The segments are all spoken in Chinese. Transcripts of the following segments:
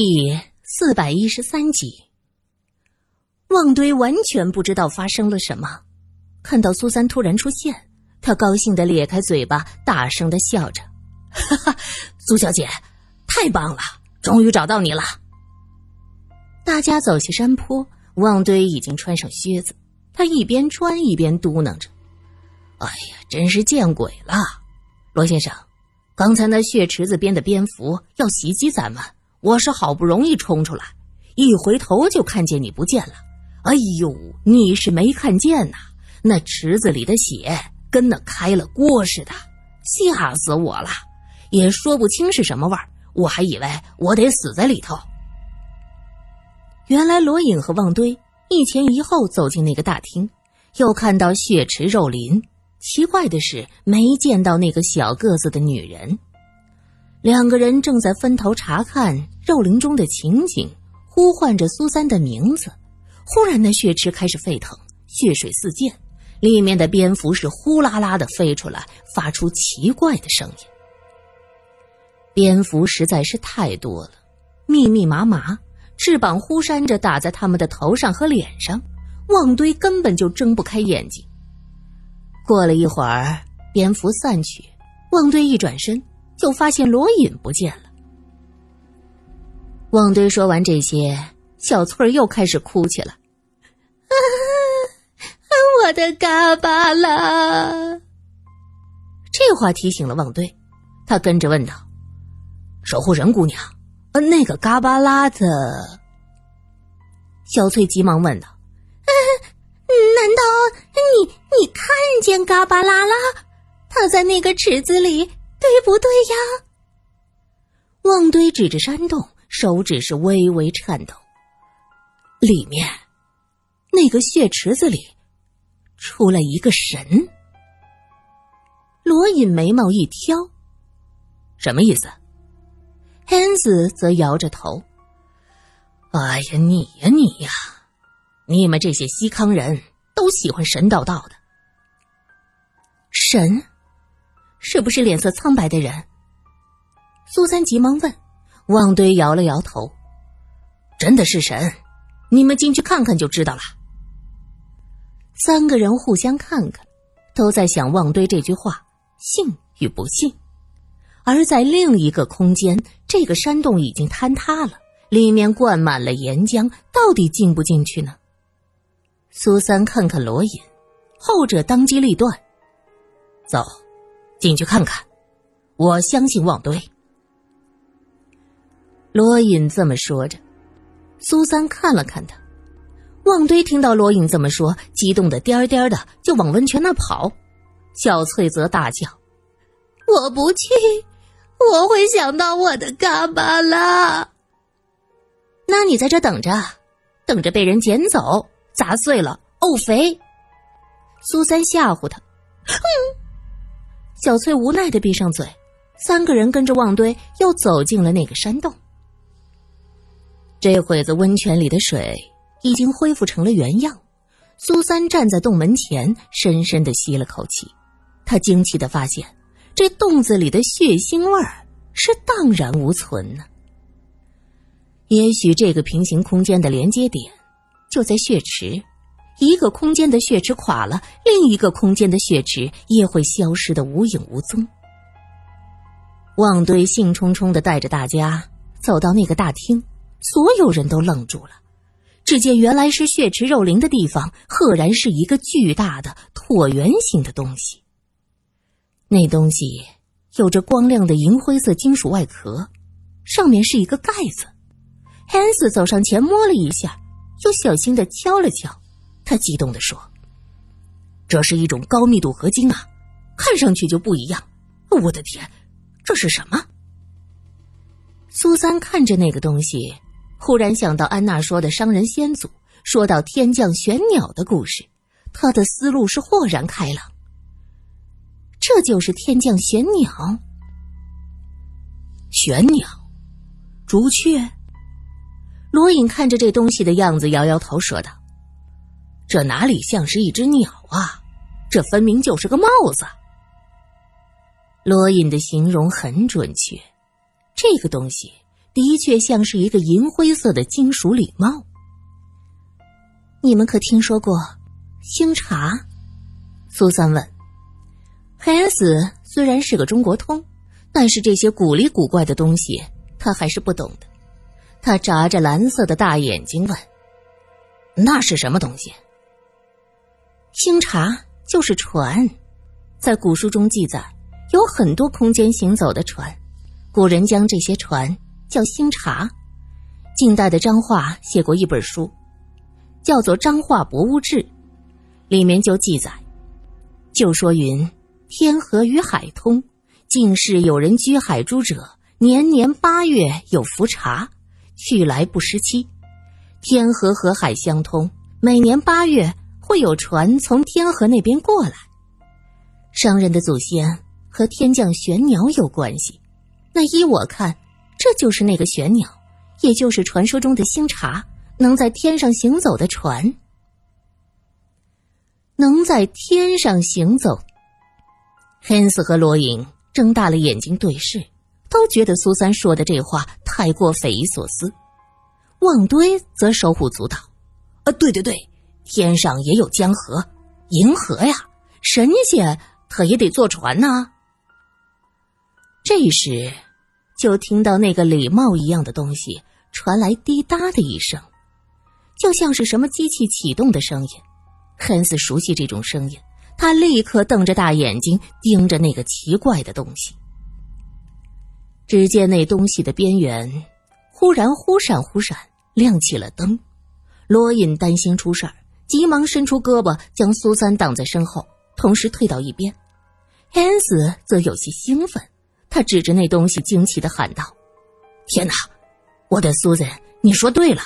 第四百一十三集，旺堆完全不知道发生了什么。看到苏三突然出现，他高兴的咧开嘴巴，大声的笑着：“哈哈，苏小姐，太棒了，终于找到你了。”大家走下山坡，旺堆已经穿上靴子，他一边穿一边嘟囔着：“哎呀，真是见鬼了，罗先生，刚才那血池子边的蝙蝠要袭击咱们。”我是好不容易冲出来，一回头就看见你不见了。哎呦，你是没看见呐？那池子里的血跟那开了锅似的，吓死我了，也说不清是什么味儿。我还以为我得死在里头。原来罗隐和旺堆一前一后走进那个大厅，又看到血池肉林。奇怪的是，没见到那个小个子的女人。两个人正在分头查看肉林中的情景，呼唤着苏三的名字。忽然，那血池开始沸腾，血水四溅，里面的蝙蝠是呼啦啦的飞出来，发出奇怪的声音。蝙蝠实在是太多了，密密麻麻，翅膀忽扇着打在他们的头上和脸上，旺堆根本就睁不开眼睛。过了一会儿，蝙蝠散去，旺堆一转身。就发现罗隐不见了。旺堆说完这些，小翠儿又开始哭起来：“啊，我的嘎巴拉！”这话提醒了旺堆，他跟着问道：“守护人姑娘，呃，那个嘎巴拉的？”小翠急忙问道：“难道你你看见嘎巴拉了？他在那个池子里？”对不对呀？旺堆指着山洞，手指是微微颤抖。里面那个血池子里出来一个神。罗隐眉毛一挑，什么意思恩子则摇着头。哎呀，你呀你呀，你们这些西康人都喜欢神叨叨的。神。是不是脸色苍白的人？苏三急忙问。旺堆摇了摇头：“真的是神，你们进去看看就知道了。”三个人互相看看，都在想旺堆这句话信与不信。而在另一个空间，这个山洞已经坍塌了，里面灌满了岩浆，到底进不进去呢？苏三看看罗隐，后者当机立断：“走。”进去看看，我相信旺堆。罗隐这么说着，苏三看了看他。旺堆听到罗隐这么说，激动的颠颠的就往温泉那跑。小翠则大叫：“我不去，我会想到我的嘎巴拉。”那你在这等着，等着被人捡走，砸碎了沤肥。苏三吓唬他：“哼。”小翠无奈的闭上嘴，三个人跟着旺堆又走进了那个山洞。这会子温泉里的水已经恢复成了原样。苏三站在洞门前，深深的吸了口气，他惊奇的发现，这洞子里的血腥味儿是荡然无存呢。也许这个平行空间的连接点就在血池。一个空间的血池垮了，另一个空间的血池也会消失的无影无踪。旺堆兴冲冲的带着大家走到那个大厅，所有人都愣住了。只见原来是血池肉林的地方，赫然是一个巨大的椭圆形的东西。那东西有着光亮的银灰色金属外壳，上面是一个盖子。汉斯走上前摸了一下，又小心的敲了敲。他激动地说：“这是一种高密度合金啊，看上去就不一样。我的天，这是什么？”苏三看着那个东西，忽然想到安娜说的商人先祖，说到天降玄鸟的故事，他的思路是豁然开朗。这就是天降玄鸟。玄鸟，朱雀。罗隐看着这东西的样子，摇摇头说道。这哪里像是一只鸟啊？这分明就是个帽子。罗隐的形容很准确，这个东西的确像是一个银灰色的金属礼帽。你们可听说过星茶？苏三问。黑恩斯虽然是个中国通，但是这些古里古怪的东西他还是不懂的。他眨着蓝色的大眼睛问：“那是什么东西？”星茶就是船，在古书中记载，有很多空间行走的船，古人将这些船叫星茶。近代的张化写过一本书，叫做《张化博物志》，里面就记载，就说云：天河与海通，近世有人居海诸者，年年八月有浮茶，去来不失期。天河和海相通，每年八月。会有船从天河那边过来。商人的祖先和天降玄鸟有关系，那依我看，这就是那个玄鸟，也就是传说中的星茶，能在天上行走的船。能在天上行走。黑斯和罗隐睁大了眼睛对视，都觉得苏三说的这话太过匪夷所思。旺堆则手舞足蹈：“啊，对对对。”天上也有江河、银河呀，神仙他也得坐船呐。这时，就听到那个礼帽一样的东西传来滴答的一声，就像是什么机器启动的声音。很似熟悉这种声音，他立刻瞪着大眼睛盯着那个奇怪的东西。只见那东西的边缘忽然忽闪忽闪亮起了灯，罗隐担心出事儿。急忙伸出胳膊，将苏三挡在身后，同时退到一边。恩斯则有些兴奋，他指着那东西，惊奇的喊道：“天哪，我的苏三，你说对了，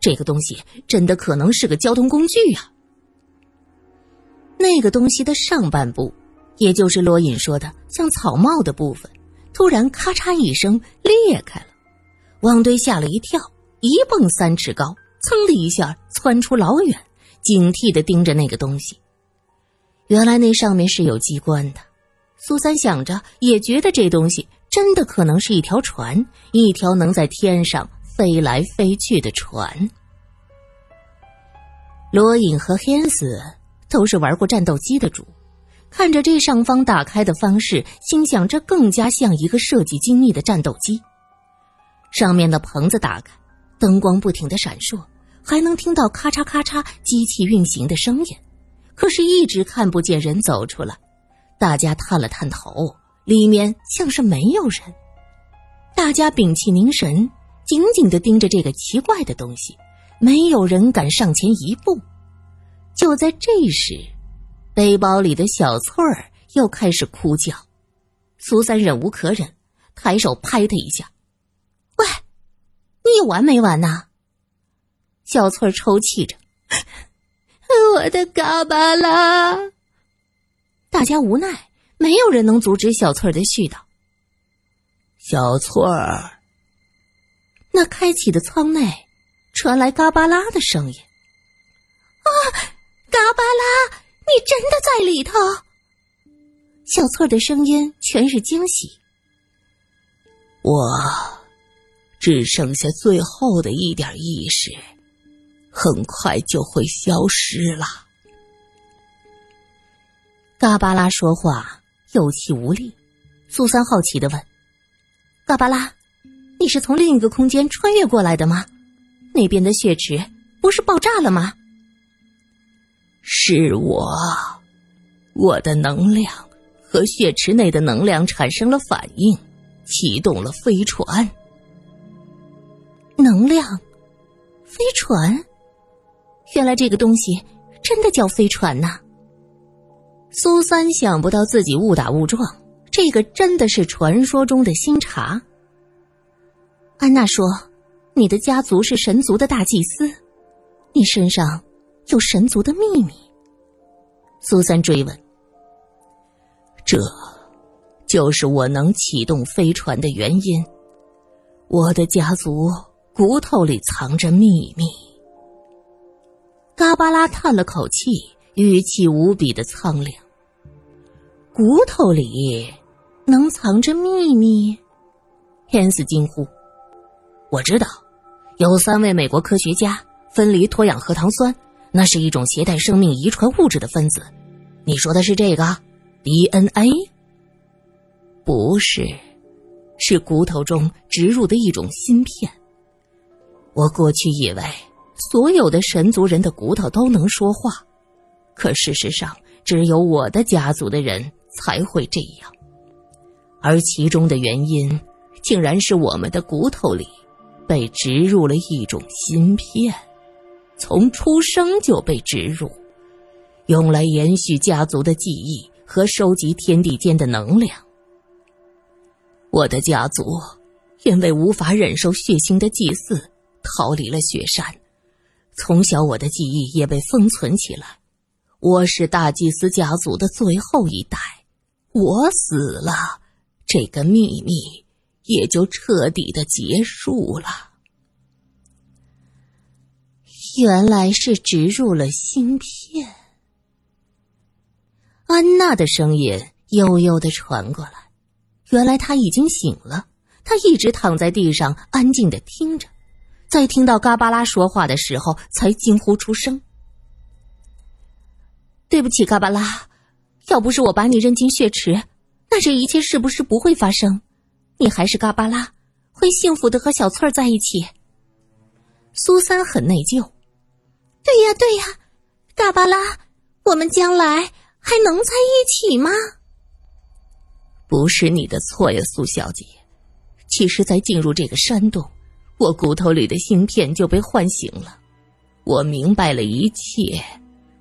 这个东西真的可能是个交通工具呀！”那个东西的上半部，也就是罗隐说的像草帽的部分，突然咔嚓一声裂开了。汪堆吓了一跳，一蹦三尺高，噌的一下窜出老远。警惕的盯着那个东西，原来那上面是有机关的。苏三想着，也觉得这东西真的可能是一条船，一条能在天上飞来飞去的船。罗隐和黑恩斯都是玩过战斗机的主，看着这上方打开的方式，心想这更加像一个设计精密的战斗机。上面的棚子打开，灯光不停的闪烁。还能听到咔嚓咔嚓机器运行的声音，可是一直看不见人走出来。大家探了探头，里面像是没有人。大家屏气凝神，紧紧的盯着这个奇怪的东西，没有人敢上前一步。就在这时，背包里的小翠儿又开始哭叫。苏三忍无可忍，抬手拍他一下：“喂，你有完没完呐？”小翠儿抽泣着：“我的嘎巴拉。”大家无奈，没有人能阻止小翠儿的絮叨。小翠儿，那开启的舱内传来嘎巴拉的声音：“啊，嘎巴拉，你真的在里头？”小翠儿的声音全是惊喜：“我只剩下最后的一点意识。”很快就会消失了。嘎巴拉说话有气无力。苏三好奇的问：“嘎巴拉，你是从另一个空间穿越过来的吗？那边的血池不是爆炸了吗？”是我，我的能量和血池内的能量产生了反应，启动了飞船。能量，飞船。原来这个东西真的叫飞船呐！苏三想不到自己误打误撞，这个真的是传说中的星茶。安娜说：“你的家族是神族的大祭司，你身上有神族的秘密。”苏三追问：“这，就是我能启动飞船的原因。我的家族骨头里藏着秘密。”嘎巴拉叹了口气，语气无比的苍凉。骨头里能藏着秘密？天子惊呼：“我知道，有三位美国科学家分离脱氧核糖酸，那是一种携带生命遗传物质的分子。你说的是这个 DNA？不是，是骨头中植入的一种芯片。我过去以为所有的神族人的骨头都能说话，可事实上，只有我的家族的人才会这样。而其中的原因，竟然是我们的骨头里被植入了一种芯片，从出生就被植入，用来延续家族的记忆和收集天地间的能量。我的家族因为无法忍受血腥的祭祀，逃离了雪山。从小，我的记忆也被封存起来。我是大祭司家族的最后一代，我死了。这个秘密也就彻底的结束了。原来是植入了芯片。安娜的声音悠悠的传过来，原来她已经醒了。她一直躺在地上，安静的听着，在听到嘎巴拉说话的时候，才惊呼出声：“对不起，嘎巴拉，要不是我把你扔进血池。”那这一切是不是不会发生？你还是嘎巴拉，会幸福的和小翠儿在一起。苏三很内疚。对呀对呀，嘎巴拉，我们将来还能在一起吗？不是你的错呀，苏小姐。其实，在进入这个山洞，我骨头里的芯片就被唤醒了。我明白了一切，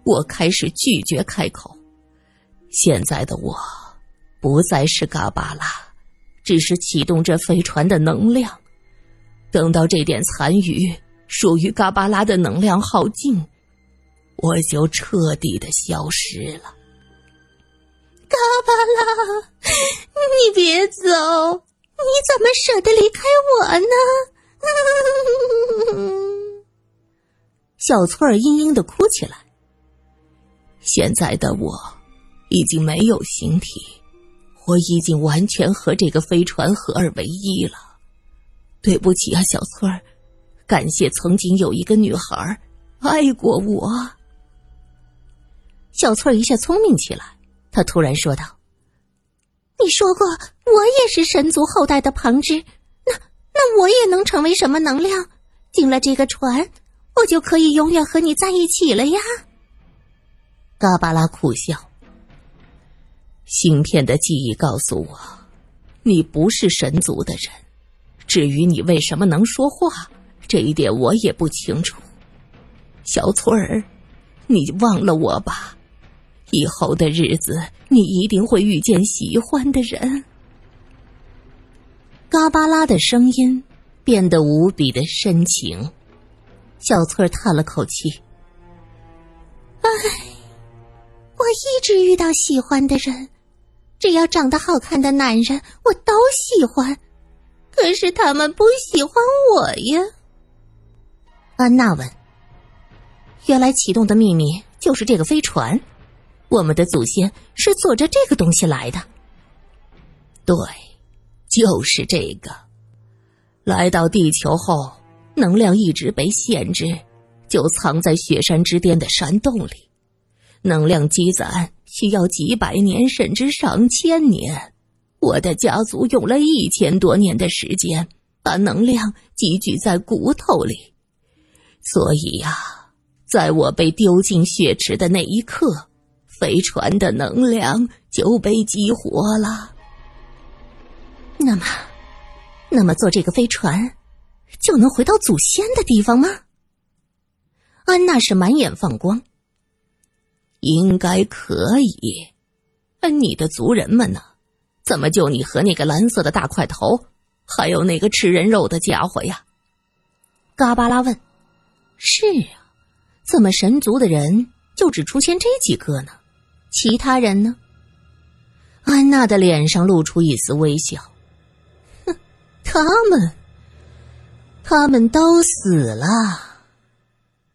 我开始拒绝开口。现在的我。不再是嘎巴拉，只是启动这飞船的能量。等到这点残余属于嘎巴拉的能量耗尽，我就彻底的消失了。嘎巴拉，你别走！你怎么舍得离开我呢？小翠儿嘤嘤的哭起来。现在的我，已经没有形体。我已经完全和这个飞船合二为一了，对不起啊，小翠儿，感谢曾经有一个女孩爱过我。小翠儿一下聪明起来，她突然说道：“你说过我也是神族后代的旁支，那我也能成为什么能量？进了这个船，我就可以永远和你在一起了呀！”嘎巴拉苦笑。芯片的记忆告诉我，你不是神族的人。至于你为什么能说话，这一点我也不清楚。小翠儿，你忘了我吧。以后的日子，你一定会遇见喜欢的人。嘎巴拉的声音变得无比的深情。小翠儿叹了口气：“唉，我一直遇到喜欢的人。”只要长得好看的男人，我都喜欢。可是他们不喜欢我呀。安娜问：“原来启动的秘密就是这个飞船，我们的祖先是坐着这个东西来的。”对，就是这个。来到地球后，能量一直被限制，就藏在雪山之巅的山洞里，能量积攒。需要几百年甚至上千年，我的家族用了一千多年的时间把能量积聚在骨头里，所以呀，在我被丢进血池的那一刻，飞船的能量就被激活了。那么，那么坐这个飞船就能回到祖先的地方吗？安娜是满眼放光。应该可以，哎，你的族人们呢？怎么就你和那个蓝色的大块头，还有那个吃人肉的家伙呀？嘎巴拉问：“是啊，怎么神族的人就只出现这几个呢？其他人呢？”安娜的脸上露出一丝微笑：“，他们，他们都死了，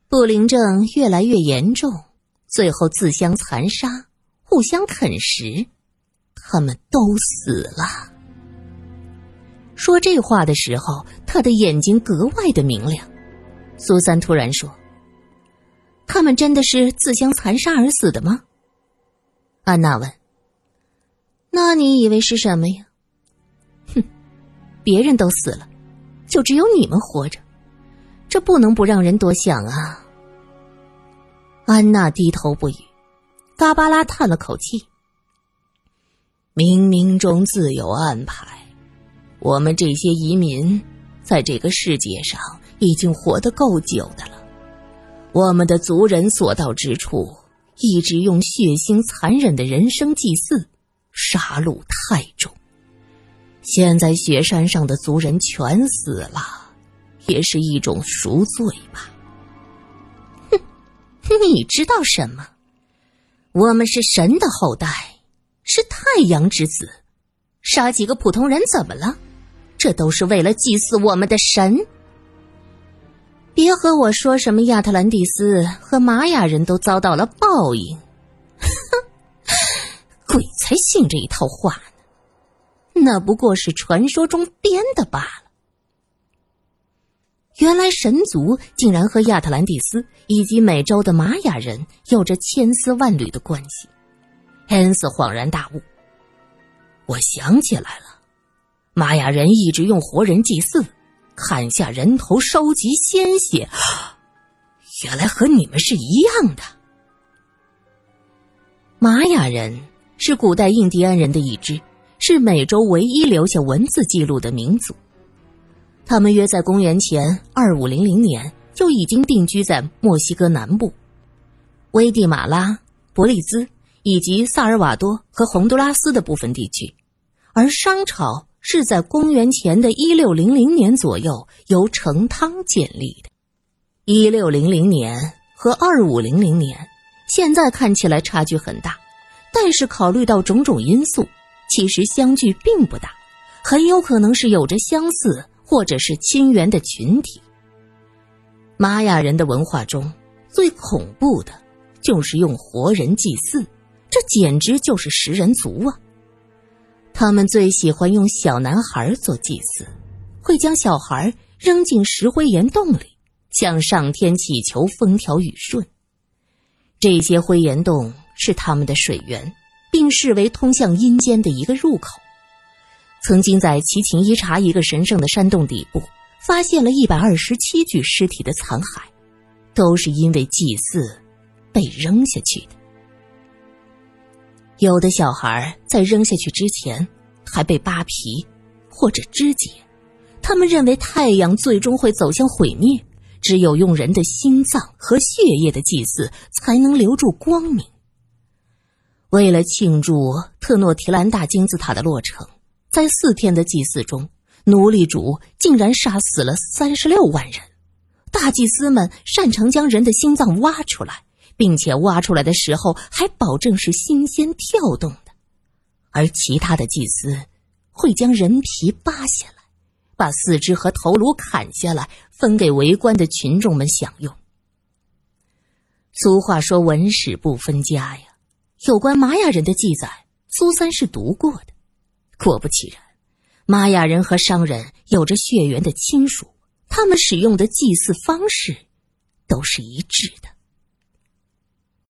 不灵症越来越严重。”最后自相残杀，互相啃食，他们都死了。说这话的时候，他的眼睛格外的明亮。苏三突然说：“他们真的是自相残杀而死的吗？”安娜问。“那你以为是什么呀？”“，别人都死了，就只有你们活着，这不能不让人多想啊。”安娜低头不语，嘎巴拉叹了口气：“冥冥中自有安排。”我们这些移民，在这个世界上已经活得够久的了。我们的族人所到之处，一直用血腥残忍的人生祭祀，杀戮太重。现在雪山上的族人全死了，也是一种赎罪吧。哼，你知道什么？我们是神的后代，是太阳之子，杀几个普通人怎么了？这都是为了祭祀我们的神。别和我说什么亚特兰蒂斯和玛雅人都遭到了报应，哼，鬼才信这一套话。那不过是传说中编的罢了。原来神族竟然和亚特兰蒂斯以及美洲的玛雅人有着千丝万缕的关系。恩斯恍然大悟，我想起来了。玛雅人一直用活人祭祀，砍下人头收集鲜血，原来和你们是一样的。玛雅人是古代印第安人的一支，是美洲唯一留下文字记录的民族。他们约在公元前二五零零年就已经定居在墨西哥南部、危地马拉、伯利兹以及萨尔瓦多和洪都拉斯的部分地区，而商朝。是在公元前的一六零零年左右由成汤建立的。一六零零年和二五零零年，现在看起来差距很大，但是考虑到种种因素，其实相距并不大，很有可能是有着相似或者是亲缘的群体。玛雅人的文化中最恐怖的，就是用活人祭祀，这简直就是食人族啊！他们最喜欢用小男孩做祭祀，会将小孩扔进石灰岩洞里，向上天祈求风调雨顺。这些灰岩洞是他们的水源，并视为通向阴间的一个入口。曾经在齐秦伊查一个神圣的山洞底部，发现了一百二十七具尸体的残骸，都是因为祭祀被扔下去的。有的小孩在扔下去之前还被扒皮或者肢解，他们认为太阳最终会走向毁灭，只有用人的心脏和血液的祭祀才能留住光明。为了庆祝特诺提兰大金字塔的落成，在四天的祭祀中，奴隶主竟然杀死了三十六万人。大祭司们擅长将人的心脏挖出来。并且挖出来的时候还保证是新鲜跳动的，而其他的祭司会将人皮扒下来，把四肢和头颅砍下来分给围观的群众们享用。俗话说“文史不分家”呀，有关玛雅人的记载，苏三是读过的。果不其然，玛雅人和商人有着血缘的亲属，他们使用的祭祀方式都是一致的。